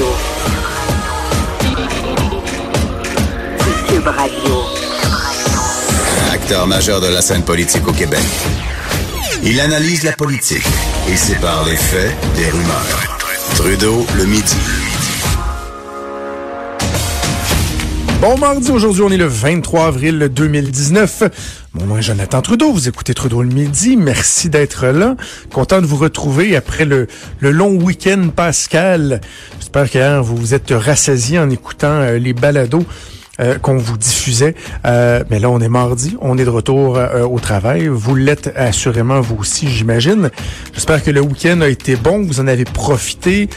Radio. Cube Radio. Acteur majeur de la scène politique au Québec. Il analyse la politique et sépare les faits des rumeurs. Trudeau le midi. Bon mardi, aujourd'hui on est le 23 avril 2019. Mon nom est Jonathan Trudeau, vous écoutez Trudeau le midi, merci d'être là. Content de vous retrouver après le, le long week-end pascal. J'espère que vous vous êtes rassasié en écoutant euh, les balados euh, qu'on vous diffusait. Euh, mais là, on est mardi, on est de retour euh, au travail. Vous l'êtes assurément vous aussi, j'imagine. J'espère que le week-end a été bon, vous en avez profité.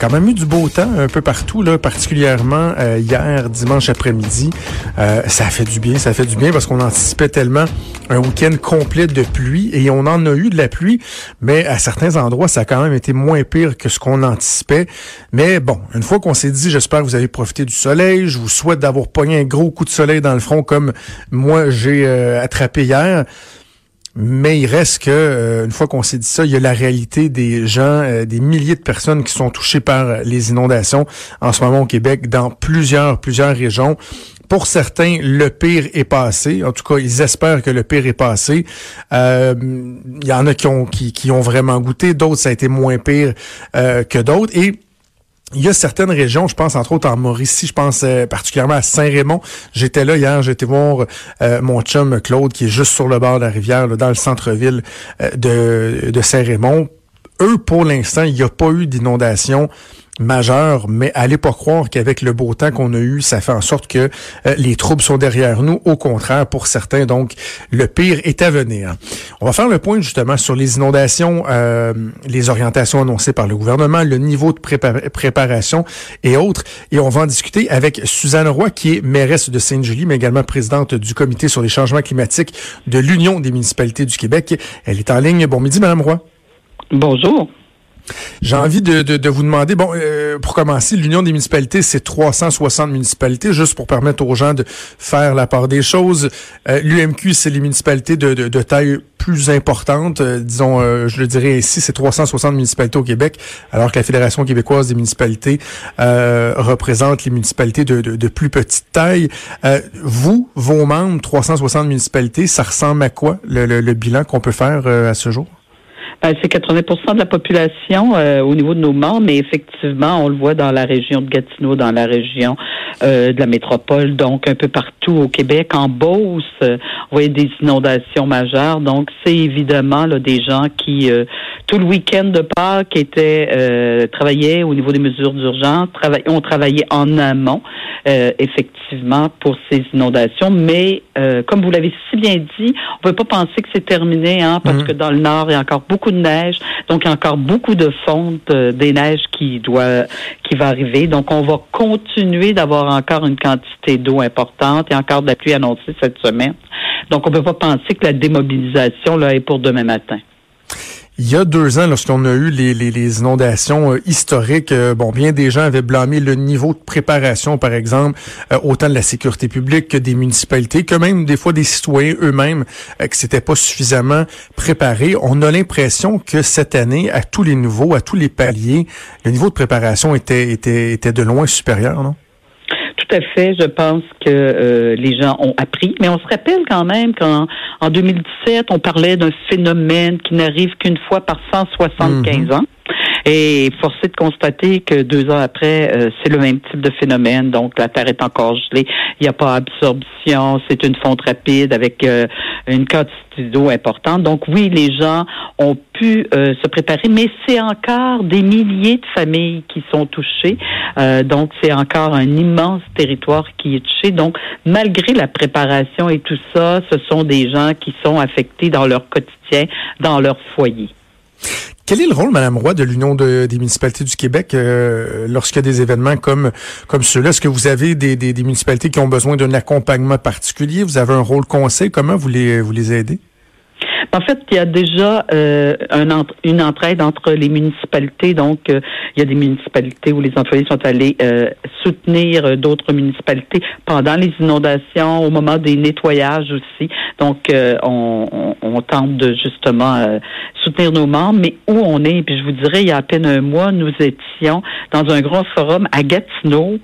quand même eu du beau temps un peu partout, là, particulièrement hier, dimanche après-midi. ça a fait du bien, ça fait du bien parce qu'on anticipait tellement un week-end complet de pluie et on en a eu de la pluie, mais à certains endroits, ça a quand même été moins pire que ce qu'on anticipait. Mais bon, une fois qu'on s'est dit, j'espère que vous avez profité du soleil, je vous souhaite d'avoir un gros coup de soleil dans le front comme moi j'ai euh, attrapé hier. Mais il reste que, euh, une fois qu'on s'est dit ça, il y a la réalité des gens, euh, des milliers de personnes qui sont touchées par les inondations en ce moment au Québec, dans plusieurs, plusieurs régions. Pour certains, le pire est passé. En tout cas, ils espèrent que le pire est passé. Il y en a qui ont, qui, qui ont vraiment goûté, d'autres ça a été moins pire que d'autres. Et il y a certaines régions, je pense entre autres en Mauricie, je pense euh, particulièrement à Saint-Raymond. J'étais là hier, j'étais voir euh, mon chum Claude qui est juste sur le bord de la rivière, dans le centre-ville euh, de, de Saint-Raymond. Eux, pour l'instant, il n'y a pas eu d'inondation majeur, mais allez pas croire qu'avec le beau temps qu'on a eu, ça fait en sorte que euh, les troubles sont derrière nous. Au contraire, pour certains, donc, le pire est à venir. On va faire le point justement sur les inondations, euh, les orientations annoncées par le gouvernement, le niveau de préparation et autres. Et on va en discuter avec Suzanne Roy, qui est mairesse de Sainte-Julie, mais également présidente du comité sur les changements climatiques de l'Union des municipalités du Québec. Elle est en ligne. Bon midi, Madame Roy. Bonjour. J'ai envie de, de, vous demander, bon, euh, pour commencer, l'Union des municipalités, c'est 360 municipalités, juste pour permettre aux gens de faire la part des choses. Euh, L'UMQ, c'est les municipalités de, de, taille plus importante, euh, disons, je le dirais ici, c'est 360 municipalités au Québec, alors que la Fédération québécoise des municipalités représente les municipalités de, de, plus petite taille. vous, vos membres, 360 municipalités, ça ressemble à quoi le, le bilan qu'on peut faire à ce jour? Ben, c'est 80% de la population euh, au niveau de nos membres, mais effectivement, on le voit dans la région de Gatineau, dans la région euh, de la métropole, donc un peu partout au Québec. En Beauce, euh, on voyait des inondations majeures. Donc, c'est évidemment là, des gens qui, tout le week-end de Pâques, étaient travaillaient au niveau des mesures d'urgence, ont travaillé en amont, effectivement, pour ces inondations. Mais, comme vous l'avez si bien dit, on ne peut pas penser que c'est terminé, hein, parce mmh. que dans le Nord, il y a encore beaucoup de neige. Donc, il y a encore beaucoup de fonte euh, des neiges qui doit, qui va arriver. Donc, on va continuer d'avoir encore une quantité d'eau importante et encore de la pluie annoncée cette semaine. Donc, on ne peut pas penser que la démobilisation là est pour demain matin. Il y a deux ans, lorsqu'on a eu les, inondations euh, historiques, euh, bon, bien des gens avaient blâmé le niveau de préparation, par exemple, euh, autant de la sécurité publique que des municipalités, que même des fois des citoyens eux-mêmes, que c'était pas suffisamment préparé. On a l'impression que cette année, à tous les niveaux, à tous les paliers, le niveau de préparation était, était, était de loin supérieur, non? Tout à fait. Je pense que euh, les gens ont appris. Mais on se rappelle quand même qu'en en 2017, on parlait d'un phénomène qui n'arrive qu'une fois par 175 mhm. ans. Et forcé de constater que deux ans après, euh, c'est le même type de phénomène. Donc, la Terre est encore gelée. Il n'y a pas absorption. C'est une fonte rapide avec euh, une quantité d'eau importante. Donc, oui, les gens ont pu euh, se préparer, mais c'est encore des milliers de familles qui sont touchées. donc, c'est encore un immense territoire qui est touché. Donc, malgré la préparation et tout ça, ce sont des gens qui sont affectés dans leur quotidien, dans leur foyer. Quel est le rôle, Madame Roy, de l'Union des municipalités du Québec euh, lorsqu'il y a des événements comme comme ceux-là? Est-ce que vous avez des, des, municipalités qui ont besoin d'un accompagnement particulier? Vous avez un rôle conseil? Comment vous les vous les aidez? En fait, il y a déjà euh, un une entraide entre les municipalités. Donc, euh, il y a des municipalités où les employés sont allés euh, soutenir d'autres municipalités pendant les inondations, au moment des nettoyages aussi. Donc, on, on, tente de justement soutenir nos membres. Mais où on est, puis je vous dirais, il y a à peine un mois, nous étions dans un grand forum à Gatineau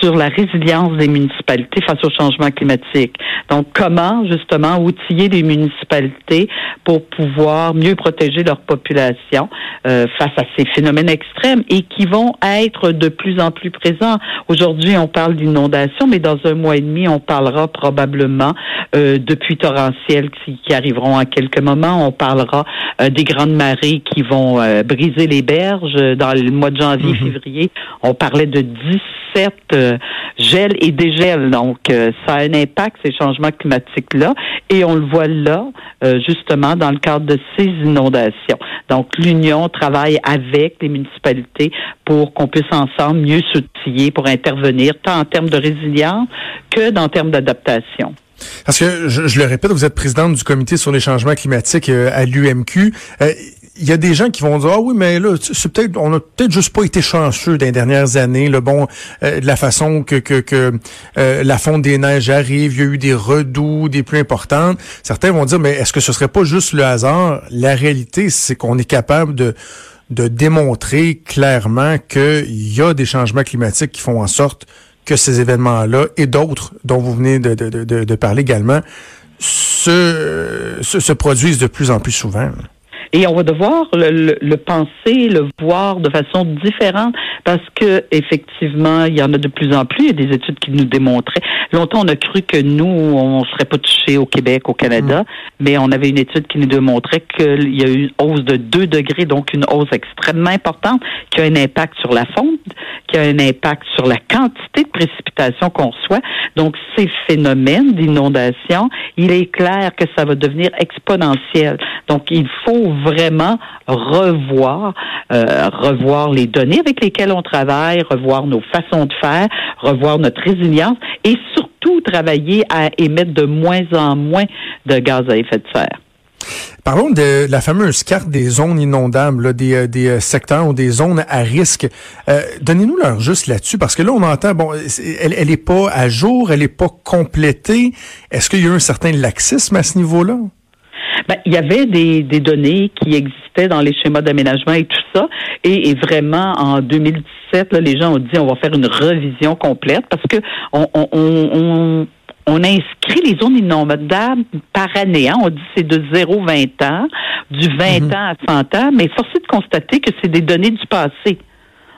sur la résilience des municipalités face au changement climatique. Donc, comment justement outiller les municipalités pour pouvoir mieux protéger leur population euh, face à ces phénomènes extrêmes et qui vont être de plus en plus présents? Aujourd'hui, on parle d'inondation, mais dans un mois et demi, on parlera probablement euh, de torrentielles qui, qui, arriveront à quelques moments. On parlera euh, des grandes marées qui vont euh, briser les berges dans le mois de janvier, mm-hmm. février. On parlait de 17 gel et dégel. Donc, euh, ça a un impact, ces changements climatiques-là, et on le voit là, euh, justement, dans le cadre de ces inondations. Donc, l'Union travaille avec les municipalités pour qu'on puisse ensemble mieux s'outiller pour intervenir, tant en termes de résilience que dans termes d'adaptation. Parce que, je, le répète, vous êtes présidente du comité sur les changements climatiques euh, à l'UMQ il y a des gens qui vont dire ah oui mais là c'est peut-être on a peut-être juste pas été chanceux dans les dernières années le bon euh, la façon que que, que euh, la fonte des neiges arrive il y a eu des redoux des plus importantes. Certains vont dire mais est-ce que ce serait pas juste le hasard? La réalité c'est qu'on est capable de de démontrer clairement qu'il y a des changements climatiques qui font en sorte que ces événements-là et d'autres dont vous venez de, de, de, de parler également se, se, se produisent de plus en plus souvent. Et on va devoir le, le, penser, le voir de façon différente parce que effectivement, il y en a de plus en plus. Il y a des études qui nous démontraient. Longtemps, on a cru que nous, on serait pas touchés au Québec, au Canada, mm. mais on avait une étude qui nous démontrait qu'il y a eu une hausse de 2 degrés, donc une hausse extrêmement importante, qui a un impact sur la fonte, qui a un impact sur la quantité de précipitations qu'on reçoit. Donc, ces phénomènes d'inondation, il est clair que ça va devenir exponentiel. Donc, il faut vraiment revoir, euh, revoir les données avec lesquelles on travaille, revoir nos façons de faire, revoir notre résilience et surtout travailler à émettre de moins en moins de gaz à effet de serre. Parlons de la fameuse carte des zones inondables, des, euh, des, euh, secteurs ou des zones à risque. Donnez-nous leur juste là-dessus, parce que là, on entend, bon, elle, elle pas à jour, elle est pas complétée. Est-ce qu'il y a eu un certain laxisme à ce niveau-là? Ben, il y avait des, des données qui existaient dans les schémas d'aménagement et tout ça. Et, vraiment, en 2017, là, les gens ont dit on va faire une revision complète parce que on, on, on, on inscrit les zones inondables par année. Hein. On dit c'est de 0-20 ans, du 20 mhm. ans à 100 ans, mais force est de constater que c'est des données du passé.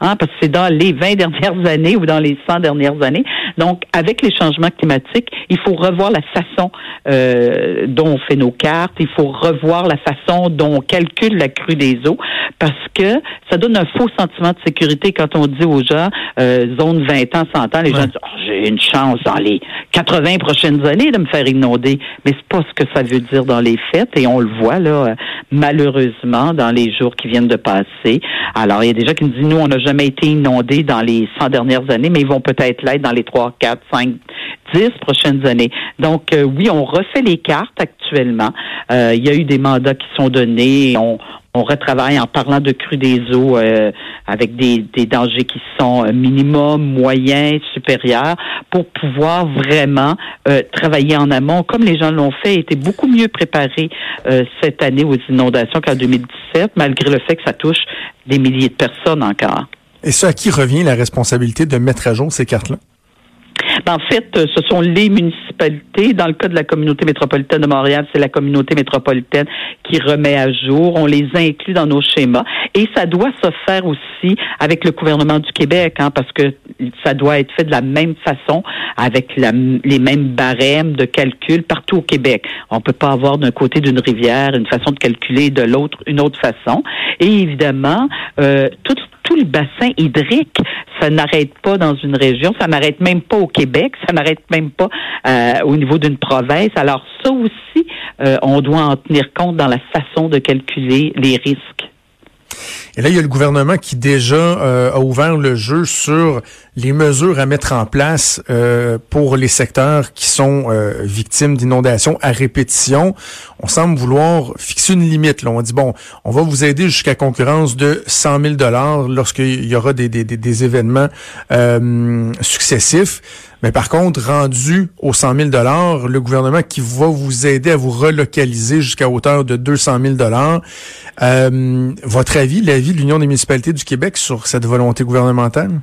Hein, parce que c'est dans les 20 dernières années ou dans les 100 dernières années. Donc, avec les changements climatiques, il faut revoir la façon euh, dont on fait nos cartes, il faut revoir la façon dont on calcule la crue des eaux, parce que ça donne un faux sentiment de sécurité quand on dit aux gens euh, zone 20 ans, 100 ans, les gens disent oh, j'ai une chance dans les 80 prochaines années de me faire inonder, mais c'est pas ce que ça veut dire dans les faits et on le voit là malheureusement dans les jours qui viennent de passer. Alors il y a des gens qui nous disent nous on n'a jamais été inondés dans les 100 dernières années, mais ils vont peut-être l'être dans les 3, 4, 5, 10 prochaines années. Donc euh, oui, on refait les cartes actuellement. Euh, il y a eu des mandats qui sont donnés. On, on retravaille en parlant de crue des eaux euh, avec des, dangers qui sont minimum, moyen, supérieur, pour pouvoir vraiment travailler en amont, comme les gens l'ont fait, étaient beaucoup mieux préparés cette année aux inondations qu'en 2017, malgré le fait que ça touche des milliers de personnes encore. Et ce, à qui revient la responsabilité de mettre à jour ces cartes-là? En fait, euh, ce sont les municipalités. Dans le cas de la communauté métropolitaine de Montréal, c'est la communauté métropolitaine qui remet à jour. On les inclut dans nos schémas. Et ça doit se faire aussi avec le gouvernement du Québec, hein, parce que ça doit être fait de la même façon, avec les mêmes barèmes de calcul partout au Québec. On peut pas avoir d'un côté d'une rivière une façon de calculer, de l'autre une autre façon. Et évidemment, euh, tout tout le bassin hydrique, ça n'arrête pas dans une région, ça n'arrête même pas au Québec, ça n'arrête même pas euh, au niveau d'une province. Alors ça aussi, euh, on doit en tenir compte dans la façon de calculer les risques. Et là, il y a le gouvernement qui déjà euh, a ouvert le jeu sur les mesures à mettre en place euh, pour les secteurs qui sont euh, victimes d'inondations à répétition. On semble vouloir fixer une limite. Là. On dit, bon, on va vous aider jusqu'à concurrence de 100 000 lorsqu'il y aura des, des, des événements successifs. Mais par contre, rendu aux 100 000 le gouvernement qui va vous aider à vous relocaliser jusqu'à hauteur de 200 000 euh, Votre avis, de l'Union des municipalités du Québec sur cette volonté gouvernementale?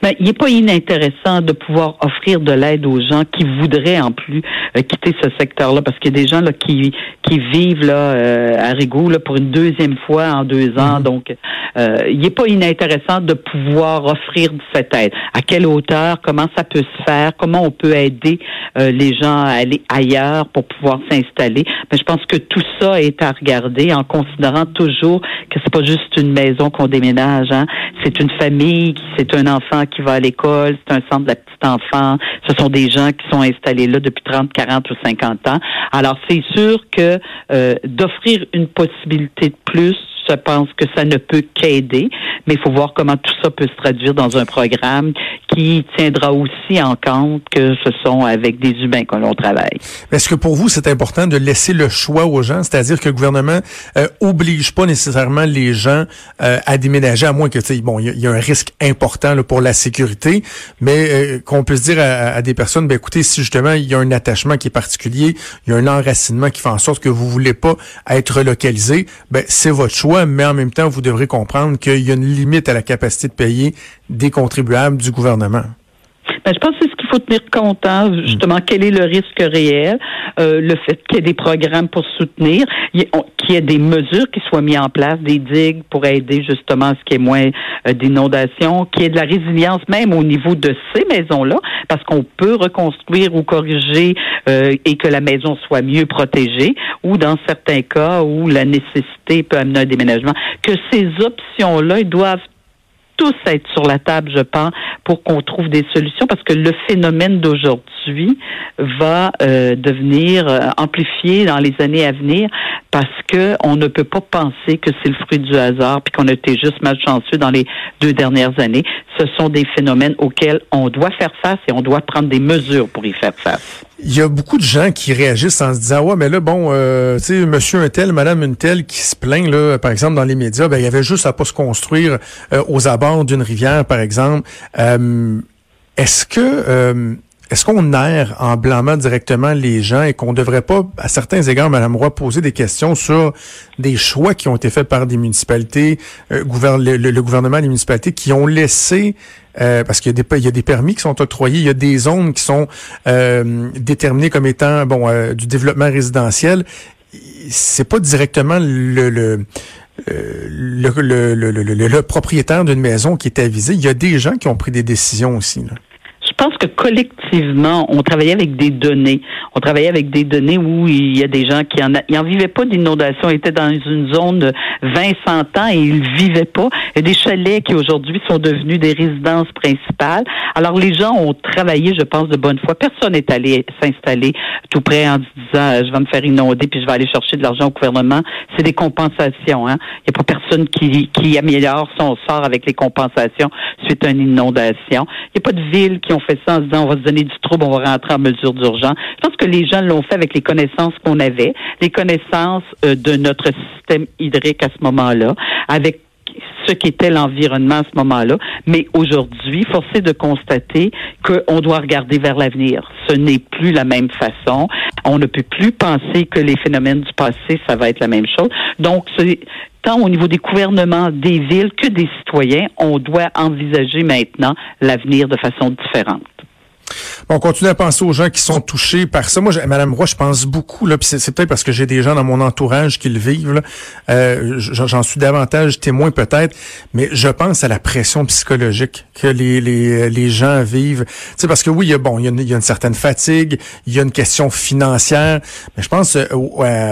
Ben, il n'est pas inintéressant de pouvoir offrir de l'aide aux gens qui voudraient en plus euh, quitter ce secteur-là, parce qu'il y a des gens là qui qui vivent là euh, à Rigaud là pour une deuxième fois en deux ans. Mhm. Donc, euh, il n'est pas inintéressant de pouvoir offrir cette aide. À quelle hauteur? Comment ça peut se faire? Comment on peut aider les gens à aller ailleurs pour pouvoir s'installer? Mais ben, je pense que tout ça est à regarder en considérant toujours que c'est pas juste une maison qu'on déménage. Hein. C'est une famille, c'est un enfant qui va à l'école, c'est un centre de la petite enfant, ce sont des gens qui sont installés là depuis 30, 40 ou 50 ans. Alors c'est sûr que euh, d'offrir une possibilité de plus je pense que ça ne peut qu'aider, mais il faut voir comment tout ça peut se traduire dans un programme qui tiendra aussi en compte que ce sont avec des humains que l'on travaille. Est-ce que pour vous, c'est important de laisser le choix aux gens, c'est-à-dire que le gouvernement euh, oblige pas nécessairement les gens euh, à déménager, à moins que, bon, il y, a un risque important là, pour la sécurité, mais euh, qu'on puisse dire à, des personnes, ben écoutez, si justement il y a un attachement qui est particulier, il y a un enracinement qui fait en sorte que vous voulez pas être relocalisé, ben c'est votre choix. Mais en même temps, vous devrez comprendre qu'il y a une limite à la capacité de payer des contribuables du gouvernement? Ben, faut tenir compte, hein, justement, quel est le risque réel, euh, le fait qu'il y ait des programmes pour soutenir, qu'il y ait des mesures qui soient mises en place, des digues pour aider justement à ce qu'il y ait moins euh, d'inondations, qu'il y ait de la résilience même au niveau de ces maisons-là, parce qu'on peut reconstruire ou corriger euh, et que la maison soit mieux protégée, ou dans certains cas où la nécessité peut amener un déménagement, que ces options-là doivent tous être sur la table, je pense, pour qu'on trouve des solutions, parce que le phénomène d'aujourd'hui va euh, devenir euh, amplifié dans les années à venir, parce que on ne peut pas penser que c'est le fruit du hasard, puis qu'on a été juste malchanceux dans les deux dernières années. Ce sont des phénomènes auxquels on doit faire face et on doit prendre des mesures pour y faire face. Il y a beaucoup de gens qui réagissent en se disant ouais mais là bon euh, tu sais monsieur un tel madame une telle qui se plaignent là par exemple dans les médias ben il y avait juste à pas se construire euh, aux abords d'une rivière par exemple. Euh, est-ce que est-ce qu'on erre en blâmant directement les gens et qu'on devrait pas, à certains égards, Mme Roy, poser des questions sur des choix qui ont été faits par des municipalités, euh, le, gouvernement des municipalités, qui ont laissé, euh, parce qu'il y, a des, il y a des permis qui sont octroyés, il y a des zones qui sont euh, déterminées comme étant bon du développement résidentiel. C'est pas directement le, le le, le, le, propriétaire d'une maison qui est avisé. Il y a des gens qui ont pris des décisions aussi. Là pense que collectivement, on travaillait avec des données. On travaillait avec des données où il y a des gens qui en, en vivaient pas d'inondation, étaient dans une zone de 20, 100 ans et ils vivaient pas. Il y a des chalets qui aujourd'hui sont devenus des résidences principales. Alors les gens ont travaillé, je pense, de bonne foi. Personne n'est allé s'installer tout près en disant je vais me faire inonder puis je vais aller chercher de l'argent au gouvernement. C'est des compensations. Hein. Il n'y a pas personne qui, qui améliore son sort avec les compensations suite à une inondation. Il n'y a pas de villes qui ont fait ça en disant on va se donner du trouble, on va rentrer en mesure d'urgence. Je pense que les gens l'ont fait avec les connaissances qu'on avait, les connaissances euh, de notre système hydrique à ce moment-là, avec ce qu'était l'environnement à ce moment-là. Mais aujourd'hui, forcé de constater qu'on doit regarder vers l'avenir. Ce n'est plus la même façon. On ne peut plus penser que les phénomènes du passé, ça va être la même chose. Donc, tant au niveau des gouvernements, des villes que des citoyens, on doit envisager maintenant l'avenir de façon différente on continue à penser aux gens qui sont touchés par ça. Moi, Madame Roy, je pense beaucoup, là, c'est, peut-être parce que j'ai des gens dans mon entourage qui le vivent. Euh, j'en suis davantage témoin peut-être, mais je pense à la pression psychologique que les, les, les gens vivent. Tu parce que oui, il y a bon, il y a, une, certaine fatigue, il y a une question financière, mais je pense euh,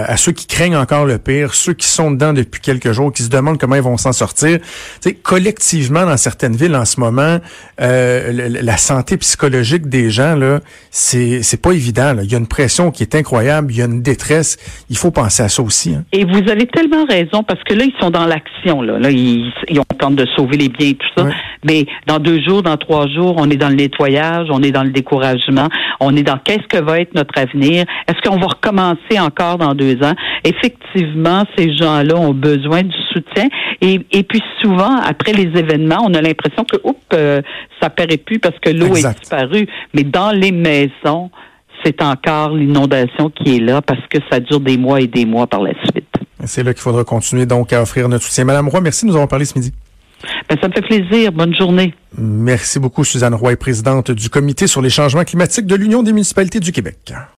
à, ceux qui craignent encore le pire, ceux qui sont dedans depuis quelques jours, qui se demandent comment ils vont s'en sortir. Tu collectivement, dans certaines villes en ce moment, euh, la santé psychologique des gens, là, c'est, c'est pas évident. Là. Il y a une pression qui est incroyable, il y a une détresse. Il faut penser à ça aussi. Hein. Et vous avez tellement raison, parce que là, ils sont dans l'action. Là, là ils, ils ont tenté de sauver les biens et tout ça. Ouais. Mais dans deux jours, dans trois jours, on est dans le nettoyage, on est dans le découragement, on est dans qu'est-ce que va être notre avenir. Est-ce qu'on va recommencer encore dans deux ans? Effectivement, ces gens-là ont besoin du soutien. Et, et puis souvent, après les événements, on a l'impression que, oups, euh, ça paraît plus parce que l'eau est disparue. Mais dans les maisons, c'est encore l'inondation qui est là parce que ça dure des mois et des mois par la suite. C'est là qu'il faudra continuer donc à offrir notre soutien. Madame Roy, merci de nous avoir parlé ce midi. Ben, ça me fait plaisir. Bonne journée. Merci beaucoup, Suzanne Roy, présidente du Comité sur les changements climatiques de l'Union des municipalités du Québec.